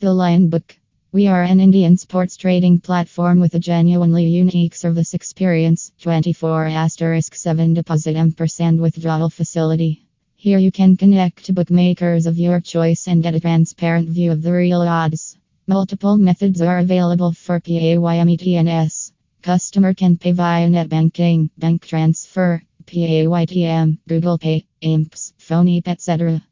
The Lion Book. We are an Indian sports trading platform with a genuinely unique service experience 24 asterisk 7 deposit ampersand withdrawal facility. Here you can connect to bookmakers of your choice and get a transparent view of the real odds. Multiple methods are available for PAYMETNS. Customer can pay via net banking, bank transfer, PAYTM, Google Pay, IMPS, PhonePe, etc.